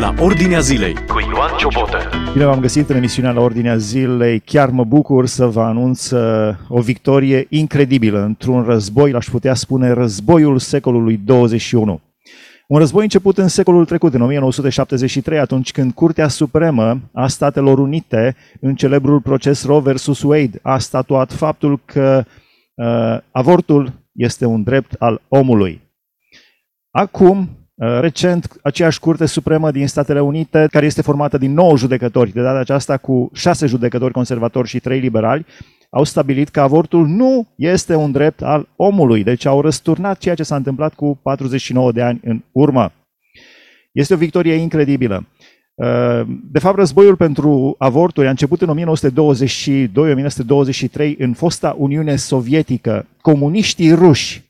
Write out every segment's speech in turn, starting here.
la Ordinea Zilei cu Ioan Ciobotă. Bine v-am găsit în emisiunea la Ordinea Zilei. Chiar mă bucur să vă anunț uh, o victorie incredibilă într-un război, l-aș putea spune războiul secolului 21. Un război început în secolul trecut, în 1973, atunci când Curtea Supremă a Statelor Unite, în celebrul proces Roe vs. Wade, a statuat faptul că uh, avortul este un drept al omului. Acum, uh, recent, aceeași Curte Supremă din Statele Unite, care este formată din 9 judecători, de data aceasta cu 6 judecători conservatori și 3 liberali, au stabilit că avortul nu este un drept al omului, deci au răsturnat ceea ce s-a întâmplat cu 49 de ani în urmă. Este o victorie incredibilă. Uh, de fapt, războiul pentru avorturi a început în 1922-1923 în fosta Uniune Sovietică. Comuniștii ruși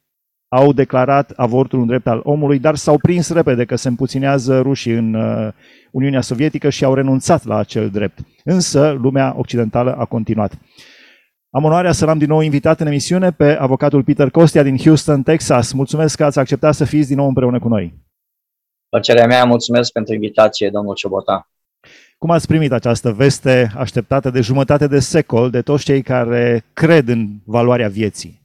au declarat avortul un drept al omului, dar s-au prins repede că se împuținează rușii în uh, Uniunea Sovietică și au renunțat la acel drept. Însă, lumea occidentală a continuat. Am onoarea să l-am din nou invitat în emisiune pe avocatul Peter Costia din Houston, Texas. Mulțumesc că ați acceptat să fiți din nou împreună cu noi. Plăcerea mea, mulțumesc pentru invitație, domnul Ciobota. Cum ați primit această veste așteptată de jumătate de secol de toți cei care cred în valoarea vieții?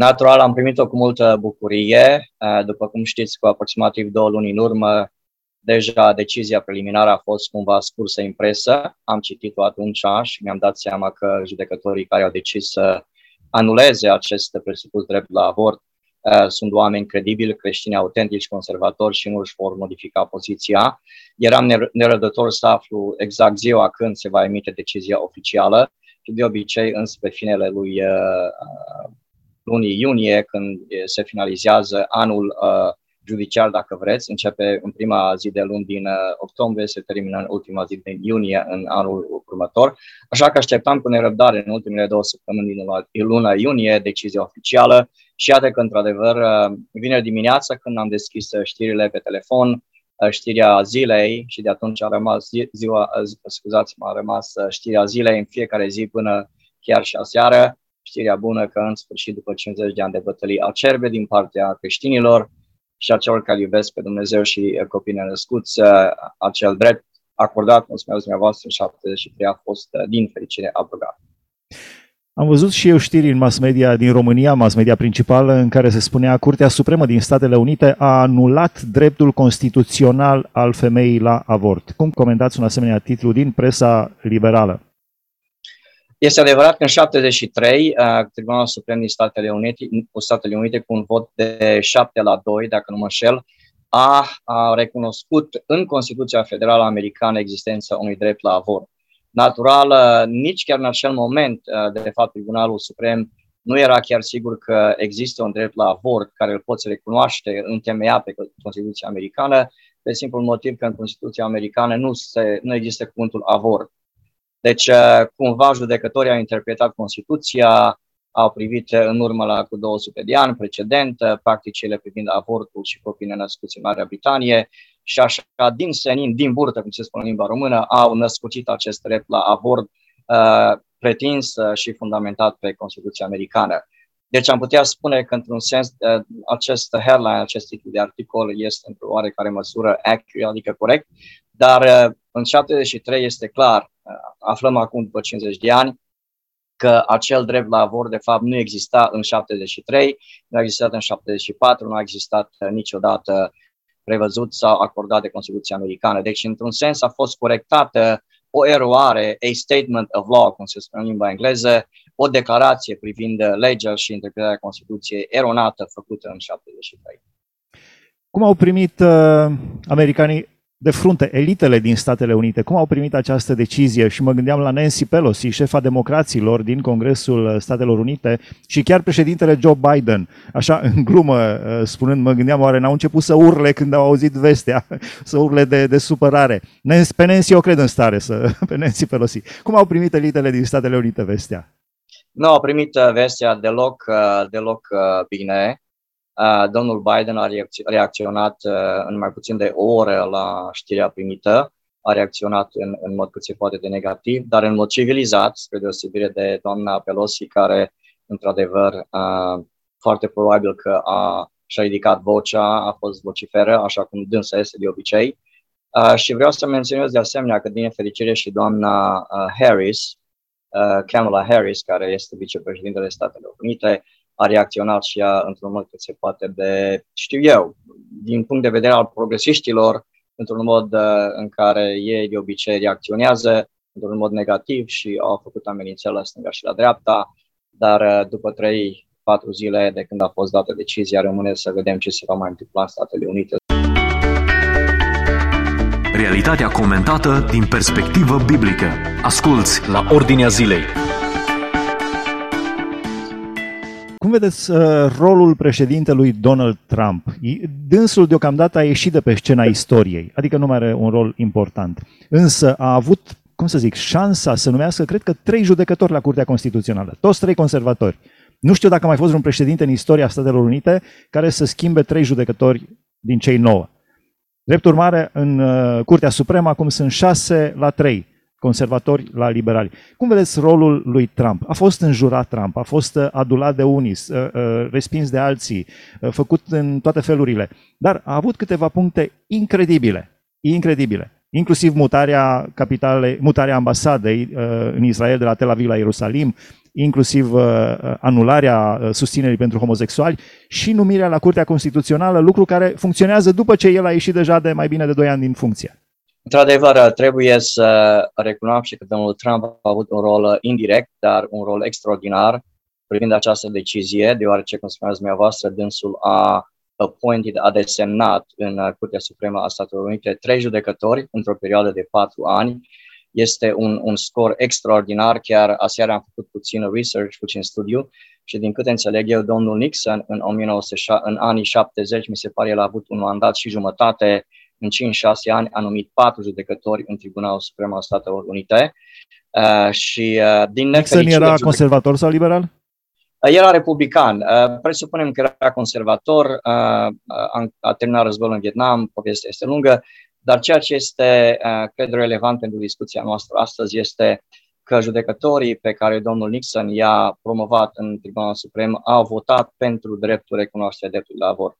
Natural, am primit-o cu multă bucurie. După cum știți, cu aproximativ două luni în urmă, deja decizia preliminară a fost cumva scursă în presă. Am citit-o atunci și mi-am dat seama că judecătorii care au decis să anuleze acest presupus drept la avort uh, sunt oameni credibili, creștini autentici, conservatori și nu își vor modifica poziția. Eram nerădător să aflu exact ziua când se va emite decizia oficială și de obicei înspre finele lui uh, uh, lunii iunie, când se finalizează anul uh, judiciar, dacă vreți, începe în prima zi de luni din uh, octombrie, se termină în ultima zi din iunie în anul următor. Așa că așteptam cu nerăbdare în ultimele două săptămâni din luna iunie decizia oficială. Și iată că, într-adevăr, uh, vineri dimineața, când am deschis uh, știrile pe telefon, știrea zilei și de atunci a rămas ziua, scuzați a rămas știrea zilei în fiecare zi până chiar și aseară, știrea bună că în sfârșit după 50 de ani de bătălii acerbe din partea creștinilor, și a celor care iubesc pe Dumnezeu și copiii născuți, acel drept acordat, cum spuneați dumneavoastră, în 73 a fost, din fericire, abrogat. Am văzut și eu știri în mass media din România, mass media principală, în care se spunea Curtea Supremă din Statele Unite a anulat dreptul constituțional al femeii la avort. Cum comentați un asemenea titlu din presa liberală? Este adevărat că în 73 uh, Tribunalul Suprem din Statele Unite, Statele Unite cu un vot de 7 la 2, dacă nu mă înșel, a, a recunoscut în Constituția Federală Americană existența unui drept la avort. Natural, uh, nici chiar în acel moment, uh, de fapt, Tribunalul Suprem nu era chiar sigur că există un drept la avort care îl poți recunoaște întemeiat pe Constituția Americană, pe simplul motiv că în Constituția Americană nu, se, nu există cuvântul avort. Deci, uh, cumva, judecătorii au interpretat Constituția, au privit în urmă la cu 200 de ani precedent uh, practicile privind avortul și copiii născuți în Marea Britanie și așa, din senin, din burtă, cum se spune în limba română, au născucit acest drept la avort uh, pretins uh, și fundamentat pe Constituția Americană. Deci am putea spune că, într-un sens, uh, acest headline, acest titlu de articol este într-o oarecare măsură accurate, adică corect, dar uh, în 73 este clar, aflăm acum după 50 de ani, că acel drept la avort de fapt nu exista în 73, nu a existat în 74, nu a existat niciodată prevăzut sau acordat de Constituția Americană. Deci, într-un sens, a fost corectată o eroare, a statement of law, cum se spune în limba engleză, o declarație privind legea și interpretarea Constituției eronată făcută în 73. Cum au primit uh, americanii de frunte, elitele din Statele Unite, cum au primit această decizie și mă gândeam la Nancy Pelosi, șefa democraților din Congresul Statelor Unite și chiar președintele Joe Biden, așa în glumă uh, spunând, mă gândeam oare n-au început să urle când au auzit vestea, să urle de, de supărare. Pe Nancy o cred în stare, să, pe Nancy Pelosi. Cum au primit elitele din Statele Unite vestea? Nu au primit uh, vestea deloc, uh, deloc bine domnul Biden a reacționat în mai puțin de o oră la știrea primită, a reacționat în, în mod cât se poate de negativ, dar în mod civilizat, spre deosebire de doamna Pelosi, care, într-adevăr, foarte probabil că a și-a ridicat vocea, a fost vociferă, așa cum dânsa este de obicei, Uh, și vreau să menționez de asemenea că, din nefericire, și doamna uh, Harris, uh, Kamala Harris, care este vicepreședintele Statelor Unite, a reacționat și ea într-un mod cât se poate de, știu eu, din punct de vedere al progresiștilor, într-un mod uh, în care ei de obicei reacționează într-un mod negativ și au făcut amenințări la stânga și la dreapta, dar uh, după trei patru zile de când a fost dată decizia, rămâne să vedem ce se va mai întâmpla în Statele Unite. Realitatea comentată din perspectivă biblică. Asculți la Ordinea Zilei. Cum vedeți uh, rolul președintelui Donald Trump? Dânsul deocamdată a ieșit de pe scena istoriei, adică nu mai are un rol important. Însă a avut, cum să zic, șansa să numească, cred că, trei judecători la Curtea Constituțională, toți trei conservatori. Nu știu dacă a mai fost un președinte în istoria Statelor Unite care să schimbe trei judecători din cei nouă. Drept urmare, în uh, Curtea Supremă acum sunt șase la trei conservatori la liberali. Cum vedeți rolul lui Trump? A fost înjurat Trump, a fost uh, adulat de unii, uh, respins de alții, făcut în toate felurile, dar a avut câteva puncte incredibile, incredibile inclusiv mutarea capitale, mutarea ambasadei în Israel de la Tel Aviv la Ierusalim, inclusiv uh, uh, anularea uh, susținerii pentru homosexuali și numirea la Curtea Constituțională, lucru care funcționează după ce el a ieșit deja de mai bine de 2 ani din funcție. Într-adevăr, trebuie să recunoaștem că domnul Trump a avut un rol indirect, dar un rol extraordinar privind această decizie, deoarece, cum spuneați dumneavoastră, dânsul a appointed, a desemnat în Curtea Supremă a Statelor Unite trei judecători într-o perioadă de patru ani, este un, un scor extraordinar, chiar aseară am făcut puțin research, puțin studiu și din câte înțeleg eu, domnul Nixon în, 1900, în anii 70, mi se pare, el a avut un mandat și jumătate, în 5-6 ani a numit patru judecători în Tribunalul Suprem al Statelor Unite. Uh, și uh, din Nixon era judec- conservator sau liberal? Uh, era republican. Uh, presupunem că era conservator, uh, a, a terminat războiul în Vietnam, povestea este lungă, dar ceea ce este, uh, cred, relevant pentru discuția noastră astăzi este că judecătorii pe care domnul Nixon i-a promovat în Tribunalul Suprem au votat pentru dreptul recunoașterea dreptului la avort.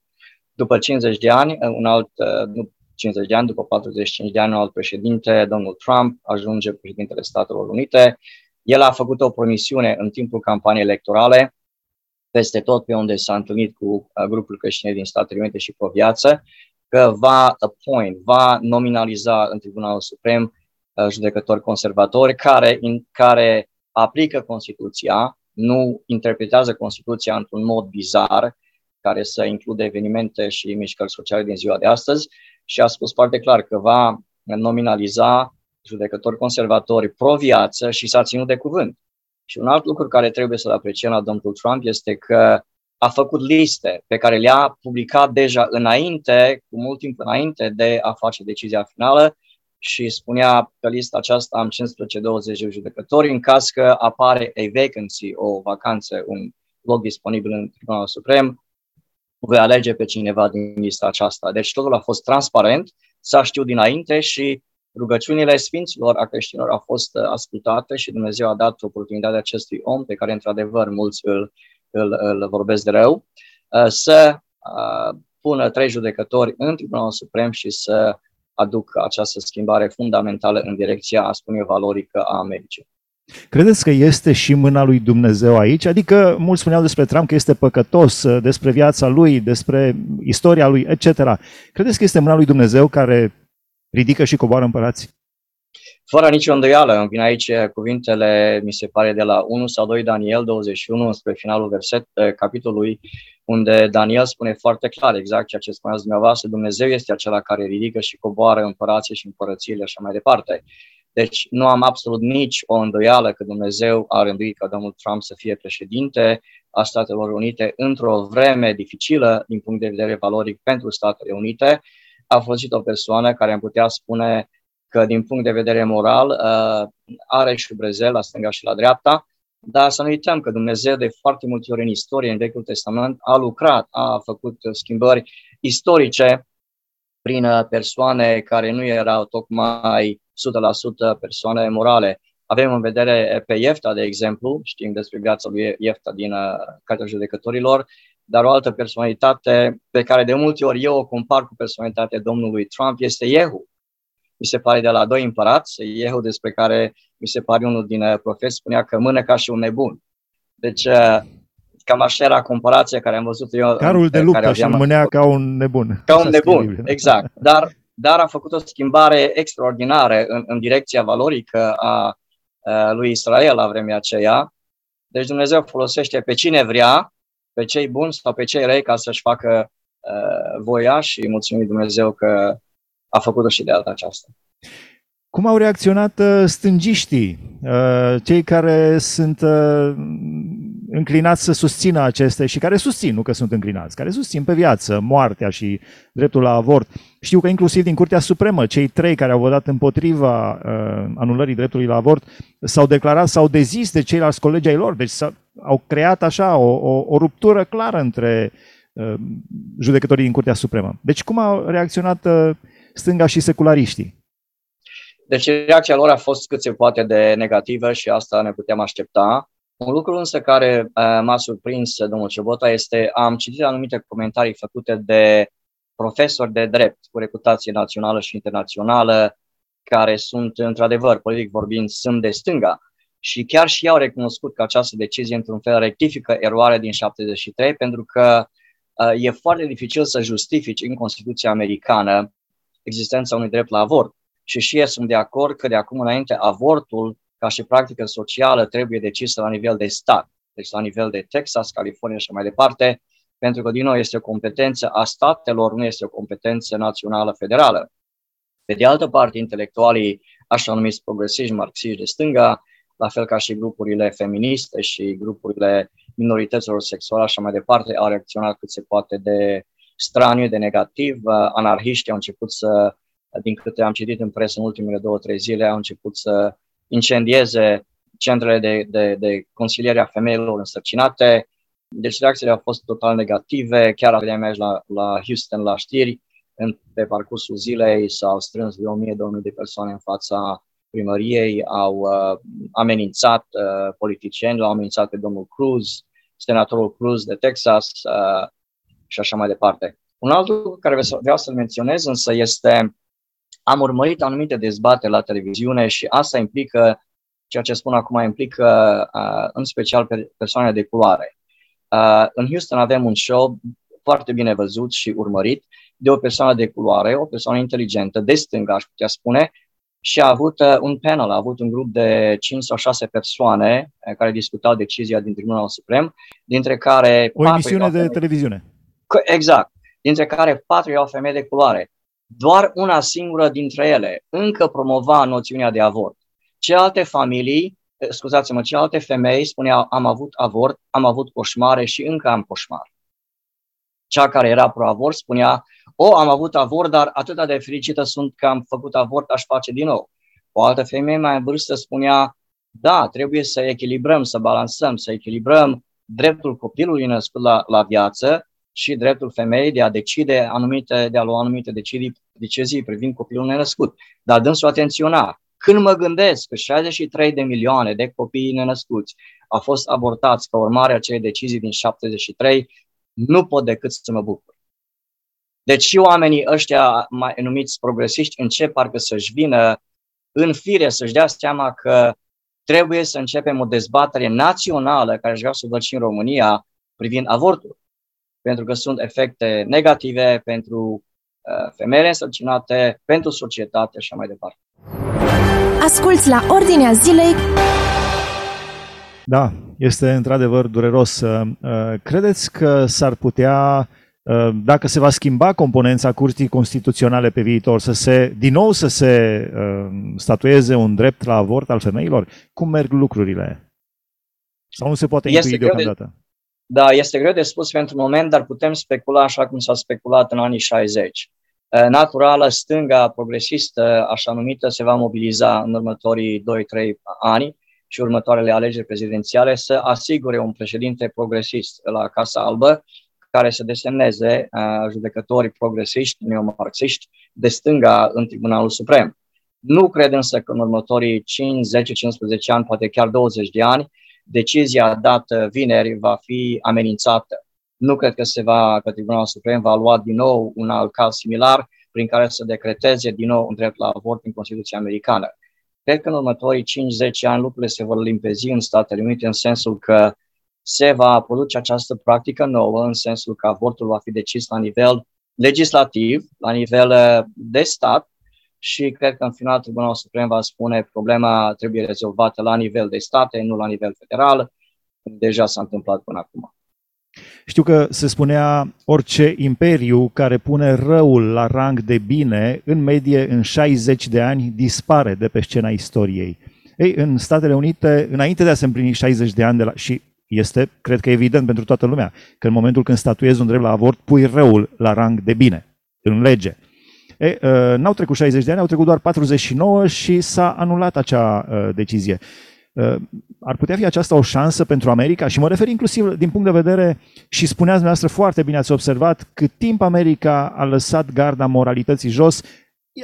După 50 de ani, uh, un alt, uh, nu 50 de ani, după 45 de ani, un alt președinte, domnul Trump, ajunge președintele Statelor Unite. El a făcut o promisiune în timpul campaniei electorale, peste tot pe unde s-a întâlnit cu grupul creștine din Statele Unite și pe viață, că va appoint, va nominaliza în Tribunalul Suprem uh, judecători conservatori care, in, care aplică Constituția, nu interpretează Constituția într-un mod bizar, care să include evenimente și mișcări sociale din ziua de astăzi și a spus foarte clar că va nominaliza judecători conservatori pro-viață și s-a ținut de cuvânt. Și un alt lucru care trebuie să-l apreciem la domnul Trump este că a făcut liste pe care le-a publicat deja înainte, cu mult timp înainte de a face decizia finală și spunea că lista aceasta am 15-20 de judecători în caz că apare a vacancy, o vacanță, un loc disponibil în Tribunalul Suprem, voi alege pe cineva din lista aceasta. Deci totul a fost transparent, s-a știut dinainte și rugăciunile sfinților a creștinilor au fost ascultate și Dumnezeu a dat oportunitatea acestui om pe care într-adevăr mulți îl îl, îl vorbesc de rău, uh, să uh, pună trei judecători în Tribunalul Suprem și să aducă această schimbare fundamentală în direcția, a spune valorică a Americii. Credeți că este și mâna lui Dumnezeu aici? Adică mulți spuneau despre Trump că este păcătos, uh, despre viața lui, despre istoria lui, etc. Credeți că este mâna lui Dumnezeu care ridică și coboară împărații? Fără nicio îndoială, îmi vin aici cuvintele, mi se pare, de la 1 sau 2 Daniel 21 spre finalul verset, eh, capitolului, unde Daniel spune foarte clar exact ceea ce spuneați dumneavoastră, Dumnezeu este acela care ridică și coboară împărații și împărățiile și așa mai departe. Deci nu am absolut nici o îndoială că Dumnezeu a rânduit ca domnul Trump să fie președinte a Statelor Unite într-o vreme dificilă din punct de vedere valoric pentru Statele Unite. A fost o persoană care am putea spune că din punct de vedere moral uh, are și brezel la stânga și la dreapta, dar să nu uităm că Dumnezeu de foarte multe ori în istorie, în Vechiul Testament, a lucrat, a făcut schimbări istorice prin uh, persoane care nu erau tocmai 100% persoane morale. Avem în vedere pe Iefta, de exemplu, știm despre viața lui Iefta din uh, Cartea Judecătorilor, dar o altă personalitate pe care de multe ori eu o compar cu personalitatea domnului Trump este Jehu mi se pare de la doi împărați, Iehu despre care mi se pare unul din uh, profeți spunea că mână ca și un nebun. Deci uh, cam așa era comparația care am văzut eu. Carul de luptă și mânea ca un nebun. Ca un nebun, exact. Dar, dar a făcut o schimbare extraordinară în, în direcția valorică a, a lui Israel la vremea aceea. Deci Dumnezeu folosește pe cine vrea, pe cei buni sau pe cei rei ca să-și facă uh, voia și mulțumim Dumnezeu că a făcut-o și de data aceasta. Cum au reacționat uh, stângiștii, uh, cei care sunt uh, înclinați să susțină aceste și care susțin, nu că sunt înclinați, care susțin pe viață moartea și dreptul la avort. Știu că inclusiv din Curtea Supremă, cei trei care au votat împotriva anulării dreptului la avort s-au declarat, s-au dezis de ceilalți colegi ai lor, deci au creat așa o, o, o ruptură clară între judecătorii din Curtea Supremă. Deci cum au reacționat stânga și seculariștii? Deci reacția lor a fost cât se poate de negativă și asta ne puteam aștepta. Un lucru însă care uh, m-a surprins, domnul Cebota, este am citit anumite comentarii făcute de profesori de drept cu reputație națională și internațională, care sunt, într-adevăr, politic vorbind, sunt de stânga. Și chiar și ei au recunoscut că această decizie, într-un fel, rectifică eroarea din 73, pentru că uh, e foarte dificil să justifici în Constituția americană existența unui drept la avort și și ei sunt de acord că de acum înainte avortul ca și practică socială trebuie decisă la nivel de stat, deci la nivel de Texas, California și mai departe, pentru că, din nou, este o competență a statelor, nu este o competență națională federală. Pe de altă parte, intelectualii, așa numiți progresiști, marxiști de stânga, la fel ca și grupurile feministe și grupurile minorităților sexuale, așa mai departe, au reacționat cât se poate de straniu, de negativ. Anarhiștii au început să din câte am citit în presă în ultimele două, trei zile, au început să incendieze centrele de, de, de consiliere a femeilor însărcinate. Deci reacțiile au fost total negative. Chiar aveam mers la, la Houston la știri. În, pe parcursul zilei s-au strâns de 1000-2000 de persoane în fața primăriei, au uh, amenințat uh, politicieni, l-au amenințat pe domnul Cruz, senatorul Cruz de Texas uh, și așa mai departe. Un alt lucru care vreau să-l menționez însă este am urmărit anumite dezbateri la televiziune și asta implică, ceea ce spun acum, implică uh, în special pe persoane de culoare. Uh, în Houston avem un show foarte bine văzut și urmărit de o persoană de culoare, o persoană inteligentă, de stânga, aș putea spune, și a avut uh, un panel, a avut un grup de 5 sau 6 persoane uh, care discutau decizia din Tribunalul Suprem, dintre care... O emisiune de televiziune. Exact. Dintre care patru erau femei de culoare doar una singură dintre ele încă promova noțiunea de avort. Celelalte familii, eh, scuzați-mă, celelalte femei spuneau am avut avort, am avut coșmare și încă am coșmar. Cea care era pro-avort spunea, o, am avut avort, dar atât de fericită sunt că am făcut avort, aș face din nou. O altă femeie mai în vârstă spunea, da, trebuie să echilibrăm, să balansăm, să echilibrăm dreptul copilului născut la, la viață și dreptul femeii de a decide anumite, de a lua anumite decizii, decizii privind copilul nenăscut. Dar dânsul atenționa. Când mă gândesc că 63 de milioane de copii nenăscuți au fost abortați ca urmare a acelei decizii din 73, nu pot decât să mă bucur. Deci și oamenii ăștia mai numiți progresiști încep parcă să-și vină în fire, să-și dea seama că trebuie să începem o dezbatere națională, care aș vrea să văd și în România, privind avortul pentru că sunt efecte negative pentru uh, femeile însărcinate, pentru societate și așa mai departe. Asculți la Ordinea Zilei. Da, este într-adevăr dureros. Uh, credeți că s-ar putea, uh, dacă se va schimba componența Curții Constituționale pe viitor, să se, din nou să se statueze un drept la avort al femeilor? Cum merg lucrurile? Sau nu se poate intui deocamdată? De, da, este greu de spus pentru moment, dar putem specula așa cum s-a speculat în anii 60. Eh, naturală, stânga progresistă, așa numită, se va mobiliza în următorii 2-3 ani și următoarele alegeri prezidențiale să asigure un președinte progresist la Casa Albă care să desemneze uh, judecătorii progresiști, neomarxiști, de stânga în Tribunalul Suprem. Nu cred însă că în următorii 5, 10, 15 ani, poate chiar 20 de ani, decizia dată vineri va fi amenințată. Nu cred că se va, că Tribunalul Suprem va lua din nou un alt caz similar, prin care să decreteze din nou un drept la avort în Constituția Americană. Cred că în următorii 5-10 ani lucrurile se vor limpezi în Statele Unite în sensul că se va produce această practică nouă, în sensul că avortul va fi decis la nivel legislativ, la nivel uh, de stat și cred că în final Tribunalul Suprem va spune problema trebuie rezolvată la nivel de state, nu la nivel federal. Deja s-a întâmplat până acum. Știu că se spunea orice imperiu care pune răul la rang de bine, în medie în 60 de ani, dispare de pe scena istoriei. Ei, în Statele Unite, înainte de a se împlini 60 de ani de la, și este, cred că evident pentru toată lumea, că în momentul când statuezi un drept la avort, pui răul la rang de bine, în lege. E, uh, n-au trecut 60 de ani, au trecut doar 49 și s-a anulat acea uh, decizie. Uh, ar putea fi aceasta o șansă pentru America? Și mă refer inclusiv din punct de vedere, și spuneați dumneavoastră foarte bine, ați observat, cât timp America a lăsat garda moralității jos,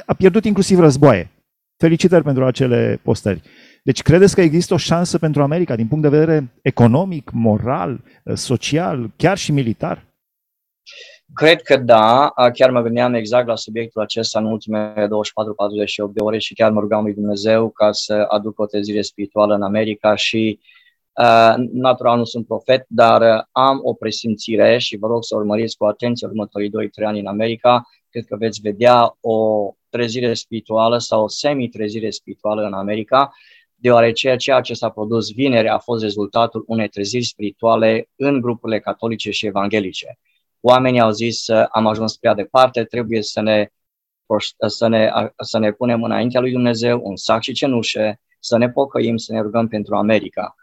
a pierdut inclusiv războaie. Felicitări pentru acele postări. Deci credeți că există o șansă pentru America din punct de vedere economic, moral, social, chiar și militar? Cred că da, chiar mă gândeam exact la subiectul acesta în ultimele 24-48 de ore și chiar mă rugam lui Dumnezeu ca să aduc o trezire spirituală în America și uh, natural nu sunt profet, dar am o presimțire și vă rog să urmăriți cu atenție următorii 2-3 ani în America, cred că veți vedea o trezire spirituală sau o semi-trezire spirituală în America, deoarece ceea ce s-a produs vineri a fost rezultatul unei treziri spirituale în grupurile catolice și evanghelice oamenii au zis am ajuns prea departe, trebuie să ne, să ne, să ne punem înaintea lui Dumnezeu un sac și cenușe, să ne pocăim, să ne rugăm pentru America.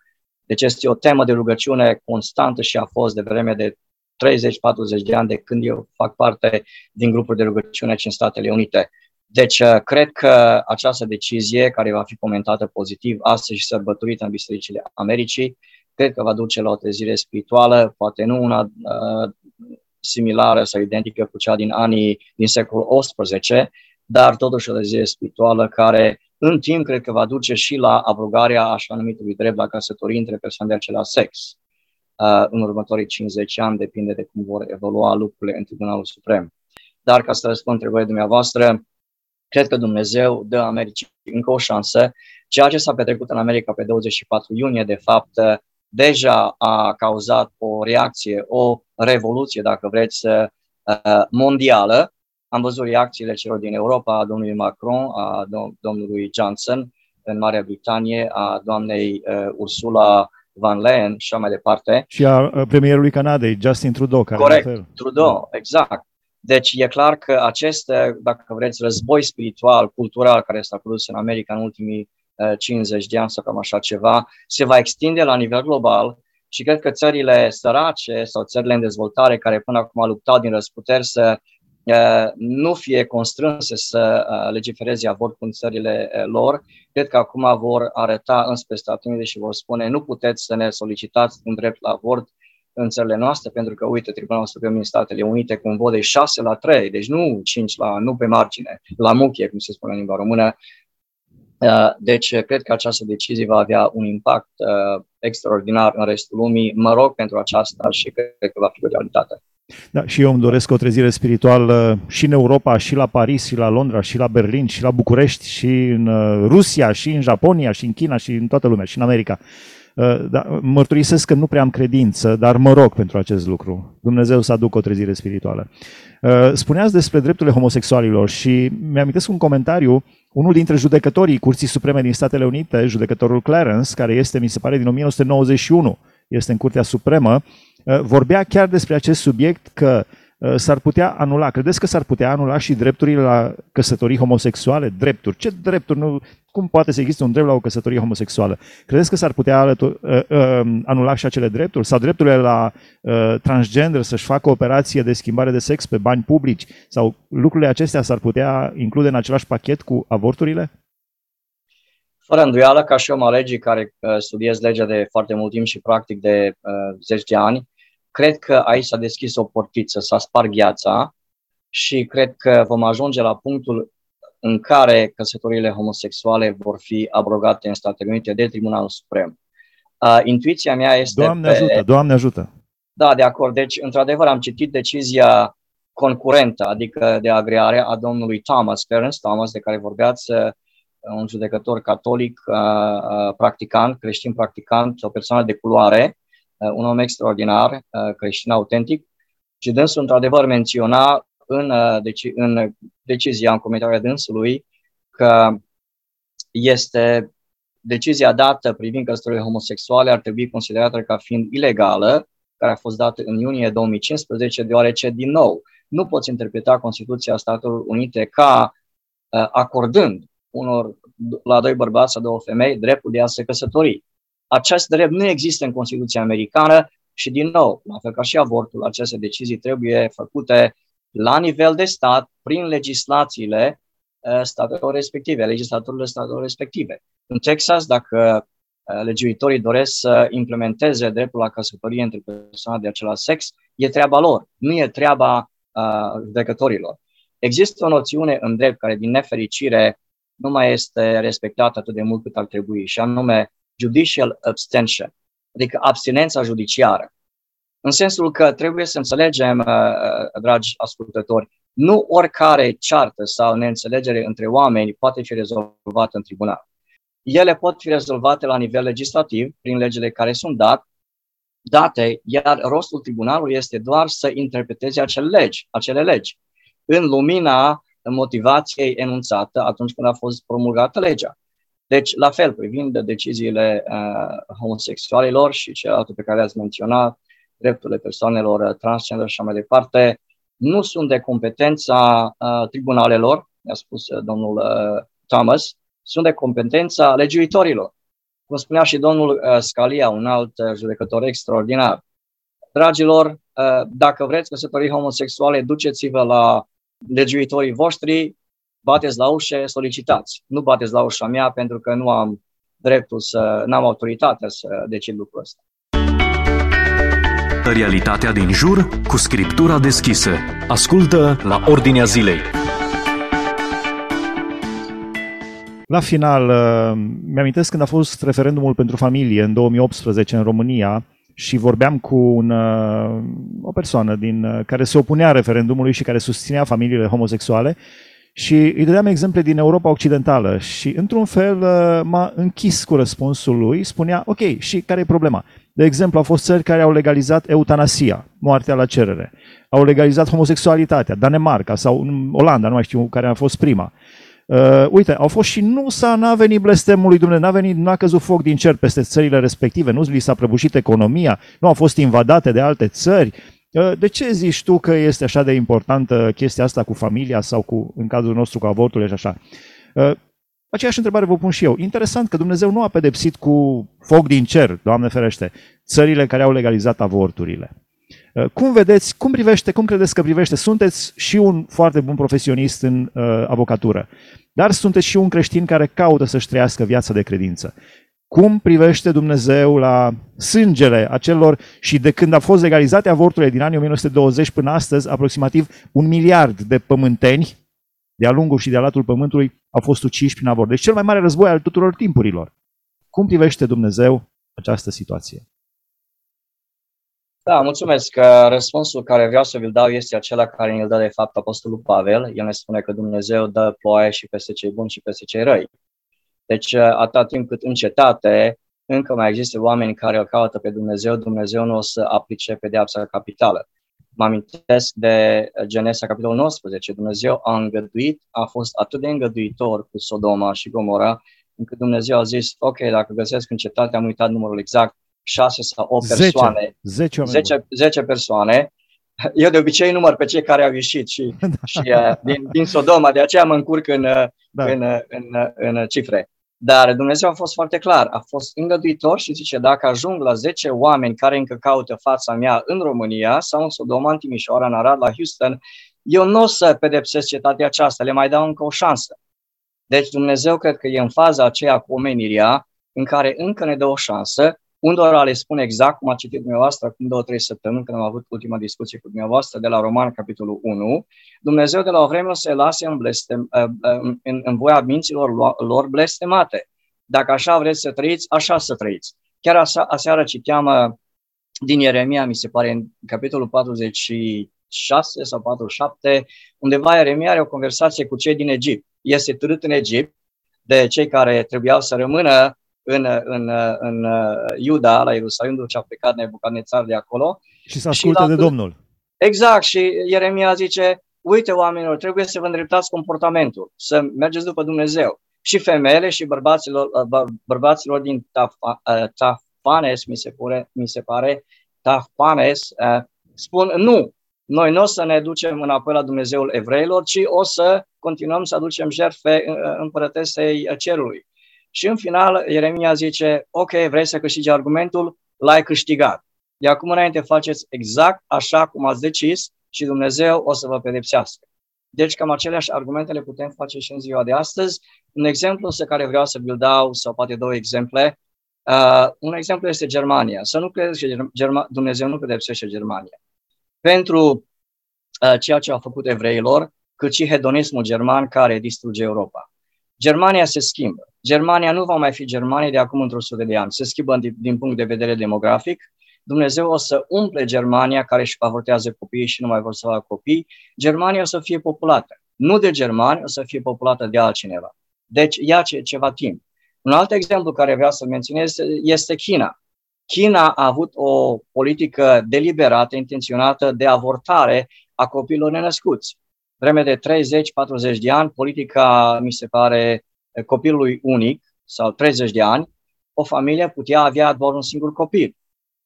Deci este o temă de rugăciune constantă și a fost de vreme de 30-40 de ani de când eu fac parte din grupuri de rugăciune aici în Statele Unite. Deci, cred că această decizie, care va fi comentată pozitiv astăzi și sărbătorită în Bisericile Americii, cred că va duce la o trezire spirituală, poate nu una uh, similară sau identică cu cea din anii din secolul XVIII, dar totuși o lezie spirituală care în timp cred că va duce și la abrogarea așa numitului drept la căsătorie între persoane de același sex. Uh, în următorii 50 ani depinde de cum vor evolua lucrurile în Tribunalul Suprem. Dar ca să răspund întrebării dumneavoastră, cred că Dumnezeu dă Americii încă o șansă. Ceea ce s-a petrecut în America pe 24 iunie, de fapt, deja a cauzat o reacție, o revoluție, dacă vreți, uh, mondială. Am văzut reacțiile celor din Europa, a domnului Macron, a domnului Johnson în Marea Britanie, a doamnei uh, Ursula Van Leyen și așa mai departe. Și a premierului Canadei, Justin Trudeau. Care Corect, Trudeau, exact. Deci e clar că acest, dacă vreți, război spiritual, cultural care s-a produs în America în ultimii 50 de ani sau cam așa ceva, se va extinde la nivel global și cred că țările sărace sau țările în dezvoltare care până acum au luptat din răsputeri să nu fie constrânse să legifereze avort cu țările lor, cred că acum vor arăta înspre Statele Unite și vor spune nu puteți să ne solicitați un drept la avort în țările noastre, pentru că, uite, Tribunalul Suprem din Statele Unite cu un vot de 6 la 3, deci nu 5 la, nu pe margine, la muchie, cum se spune în limba română, Uh, deci, cred că această decizie va avea un impact uh, extraordinar în restul lumii. Mă rog pentru aceasta și cred că va fi o realitate. Da, și eu îmi doresc o trezire spirituală și în Europa, și la Paris, și la Londra, și la Berlin, și la București, și în uh, Rusia, și în Japonia, și în China, și în toată lumea, și în America. Da, mărturisesc că nu prea am credință, dar mă rog pentru acest lucru. Dumnezeu să aducă o trezire spirituală. Spuneați despre drepturile homosexualilor și mi-am un comentariu unul dintre judecătorii Curții Supreme din Statele Unite, judecătorul Clarence, care este, mi se pare, din 1991, este în Curtea Supremă, uh, vorbea chiar despre acest subiect că uh, s-ar putea anula, credeți că s-ar putea anula și drepturile la căsătorii homosexuale? Drepturi. Ce drepturi? Nu, cum poate să existe un drept la o căsătorie homosexuală? Credeți că s-ar putea alătur, uh, uh, anula și acele drepturi? Sau drepturile la uh, transgender să-și facă operație de schimbare de sex pe bani publici? Sau lucrurile acestea s-ar putea include în același pachet cu avorturile? Fără îndoială, ca și om legii care uh, studiez legea de foarte mult timp și practic de uh, 10 ani, cred că aici s-a deschis o portiță, s-a spart gheața și cred că vom ajunge la punctul în care căsătoriile homosexuale vor fi abrogate în Statele Unite de Tribunalul Suprem. Uh, intuiția mea este... Doamne pe... ajută, Doamne ajută! Da, de acord. Deci, într-adevăr, am citit decizia concurentă, adică de agreare a domnului Thomas, Clarence Thomas, de care vorbeați, un judecător catolic, practicant, creștin practicant, o persoană de culoare, un om extraordinar, creștin autentic, și dânsul într-adevăr menționa în, deci, în decizia, în comentarea dânsului, că este decizia dată privind căsătorile homosexuale ar trebui considerată ca fiind ilegală, care a fost dată în iunie 2015, deoarece, din nou, nu poți interpreta Constituția Statelor Unite ca uh, acordând unor, la doi bărbați sau două femei dreptul de a se căsători. Acest drept nu există în Constituția Americană și, din nou, la fel ca și avortul, aceste decizii trebuie făcute la nivel de stat, prin legislațiile uh, statelor respective, legislaturile statelor respective. În Texas, dacă uh, legiuitorii doresc să implementeze dreptul la căsătorie între persoane de același sex, e treaba lor, nu e treaba uh, judecătorilor. Există o noțiune în drept care, din nefericire, nu mai este respectată atât de mult cât ar trebui, și anume judicial abstention, adică abstinența judiciară. În sensul că trebuie să înțelegem, uh, uh, dragi ascultători, nu oricare ceartă sau neînțelegere între oameni poate fi rezolvată în tribunal. Ele pot fi rezolvate la nivel legislativ, prin legile care sunt dat, date, iar rostul tribunalului este doar să interpreteze acele legi, acele legi în lumina motivației enunțată atunci când a fost promulgată legea. Deci, la fel, privind deciziile uh, homosexualilor și celelalte pe care le-ați menționat, drepturile persoanelor uh, transgender și așa mai departe, nu sunt de competența uh, tribunalelor, mi-a spus uh, domnul uh, Thomas, sunt de competența legiuitorilor. Cum spunea și domnul uh, Scalia, un alt uh, judecător extraordinar. Dragilor, uh, dacă vreți căsătorii homosexuale, duceți-vă la legiuitorii voștri, bateți la ușă, solicitați. Nu bateți la ușa mea pentru că nu am dreptul să, n-am autoritatea să decid lucrul ăsta. Realitatea din jur cu scriptura deschisă. Ascultă la Ordinea Zilei. La final, uh, mi-amintesc când a fost referendumul pentru familie în 2018 în România și vorbeam cu un, uh, o persoană din, uh, care se opunea referendumului și care susținea familiile homosexuale și îi dădeam exemple din Europa Occidentală și într-un fel m-a închis cu răspunsul lui, spunea, ok, și care e problema? De exemplu, au fost țări care au legalizat eutanasia, moartea la cerere, au legalizat homosexualitatea, Danemarca sau Olanda, nu mai știu care a fost prima. Uh, uite, au fost și nu s-a, n-a venit blestemul lui Dumnezeu, n-a venit, n-a căzut foc din cer peste țările respective, nu li s-a prăbușit economia, nu au fost invadate de alte țări. Uh, de ce zici tu că este așa de importantă chestia asta cu familia sau cu, în cazul nostru cu avortul și așa? Uh, aceeași întrebare vă pun și eu. Interesant că Dumnezeu nu a pedepsit cu foc din cer, Doamne ferește, țările care au legalizat avorturile. Uh, cum vedeți, cum privește, cum credeți că privește? Sunteți și un foarte bun profesionist în uh, avocatură, dar sunteți și un creștin care caută să-și trăiască viața de credință. Cum privește Dumnezeu la sângele acelor și de când a fost legalizate avorturile din anii 1920 până astăzi, aproximativ un miliard de pământeni de-a lungul și de-a latul pământului au fost uciși prin avort. Deci cel mai mare război al tuturor timpurilor. Cum privește Dumnezeu această situație? Da, mulțumesc. Răspunsul care vreau să vi-l dau este acela care ne-l dă de fapt Apostolul Pavel. El ne spune că Dumnezeu dă ploaie și peste cei buni și peste cei răi. Deci, atâta timp cât în cetate încă mai există oameni care îl caută pe Dumnezeu, Dumnezeu nu o să aplice pedeapsa capitală. Mă amintesc de Genesa, capitolul 19. Dumnezeu a îngăduit, a fost atât de îngăduitor cu Sodoma și Gomora, încât Dumnezeu a zis, ok, dacă găsesc în cetate, am uitat numărul exact, 6 sau 8 persoane. 10, 10, 10 persoane. Eu de obicei număr pe cei care au ieșit și, da. și uh, din, din Sodoma, de aceea mă încurc în, uh, da. în, uh, în, în, în cifre. Dar Dumnezeu a fost foarte clar, a fost îngăduitor și zice, dacă ajung la 10 oameni care încă caută fața mea în România sau în Sodoma, în Timișoara, în Arad, la Houston, eu nu o să pedepsesc cetatea aceasta, le mai dau încă o șansă. Deci Dumnezeu cred că e în faza aceea cu omenirea în care încă ne dă o șansă Undora le spune exact cum a citit dumneavoastră acum două, trei săptămâni, când am avut ultima discuție cu dumneavoastră de la Roman, capitolul 1. Dumnezeu de la o vreme o să lase în, blestem, uh, uh, în, în voia minților lor blestemate. Dacă așa vreți să trăiți, așa să trăiți. Chiar aseară citeam uh, din Ieremia, mi se pare, în capitolul 45, 46 sau 47, undeva Ieremia are o conversație cu cei din Egipt. Este târât în Egipt de cei care trebuiau să rămână în, în, în Iuda, la Ierusalim, după ce a plecat Nebucadnețar de acolo. Și să asculte și de Domnul. Exact, și Ieremia zice, uite oamenilor, trebuie să vă îndreptați comportamentul, să mergeți după Dumnezeu. Și femeile și bărbaților, bă, bărbaților din Tafpanes, mi se, pare, mi se pare, Tafpanes, spun nu, noi nu o să ne ducem înapoi la Dumnezeul evreilor, ci o să continuăm să aducem jertfe împărătesei cerului. Și în final, Ieremia zice, ok, vrei să câștigi argumentul, l-ai câștigat. De acum înainte faceți exact așa cum ați decis și Dumnezeu o să vă pedepsească. Deci cam aceleași argumente le putem face și în ziua de astăzi. Un exemplu pe care vreau să vi-l dau, sau poate două exemple, uh, un exemplu este Germania. Să nu credeți că Germa- Dumnezeu nu pedepsește Germania. Pentru uh, ceea ce au făcut evreilor, cât și hedonismul german care distruge Europa. Germania se schimbă. Germania nu va mai fi Germania de acum într-o sută de ani. Se schimbă din, din punct de vedere demografic. Dumnezeu o să umple Germania care își avortează copiii și nu mai vor să facă copii. Germania o să fie populată. Nu de germani, o să fie populată de altcineva. Deci ia ce, ceva timp. Un alt exemplu care vreau să menționez este China. China a avut o politică deliberată, intenționată de avortare a copiilor nenăscuți. Vreme de 30-40 de ani, politica, mi se pare, copilului unic sau 30 de ani, o familie putea avea doar un singur copil.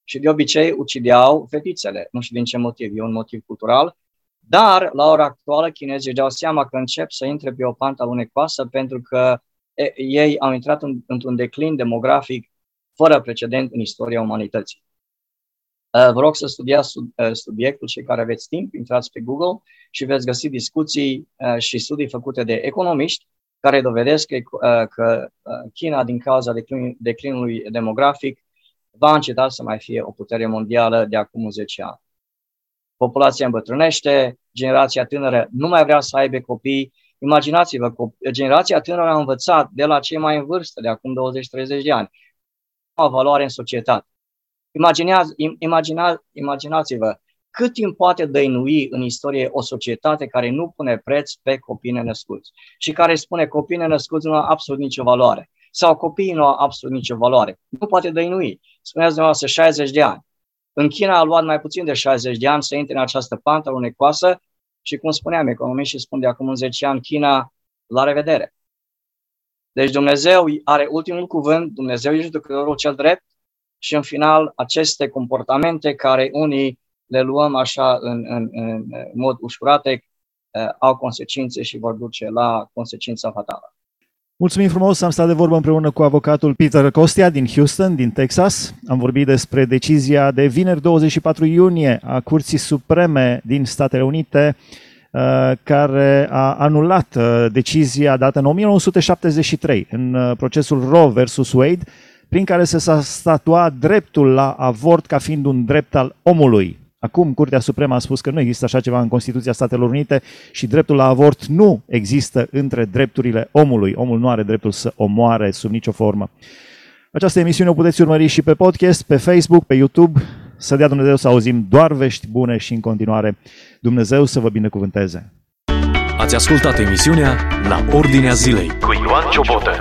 Și de obicei ucideau fetițele. Nu știu din ce motiv, e un motiv cultural. Dar, la ora actuală, chinezii dau seama că încep să intre pe o pantă alunecoasă pentru că ei au intrat în, într-un declin demografic fără precedent în istoria umanității. Uh, vă rog să studiați uh, subiectul, cei care aveți timp, intrați pe Google și veți găsi discuții uh, și studii făcute de economiști care dovedesc că, că China, din cauza declin, declinului demografic, va înceta să mai fie o putere mondială de acum 10 ani. Populația îmbătrânește, generația tânără nu mai vrea să aibă copii. Imaginați-vă, generația tânără a învățat de la cei mai în vârstă, de acum 20-30 de ani, o valoare în societate. Imaginează, imagina, imaginați-vă cât timp poate dăinui în istorie o societate care nu pune preț pe copii născuți și care spune copii născuți nu au absolut nicio valoare sau copiii nu au absolut nicio valoare. Nu poate dăinui. Spuneați dumneavoastră 60 de ani. În China a luat mai puțin de 60 de ani să intre în această pantă alunecoasă și, cum spuneam, economiștii spun de acum 10 ani, China, la revedere. Deci Dumnezeu are ultimul cuvânt, Dumnezeu e judecătorul cel drept și în final aceste comportamente care unii le luăm așa în, în, în mod ușurate uh, au consecințe și vor duce la consecința fatală. Mulțumim frumos, am stat de vorbă împreună cu avocatul Peter Costia din Houston, din Texas. Am vorbit despre decizia de vineri 24 iunie a Curții Supreme din Statele Unite uh, care a anulat uh, decizia dată în 1973 în procesul Roe versus Wade, prin care se s-a statuat dreptul la avort ca fiind un drept al omului. Acum, Curtea Supremă a spus că nu există așa ceva în Constituția Statelor Unite și dreptul la avort nu există între drepturile omului. Omul nu are dreptul să omoare sub nicio formă. Această emisiune o puteți urmări și pe podcast, pe Facebook, pe YouTube. Să dea Dumnezeu să auzim doar vești bune și în continuare. Dumnezeu să vă binecuvânteze. Ați ascultat emisiunea La Ordinea Zilei cu Ioan Ciobotă.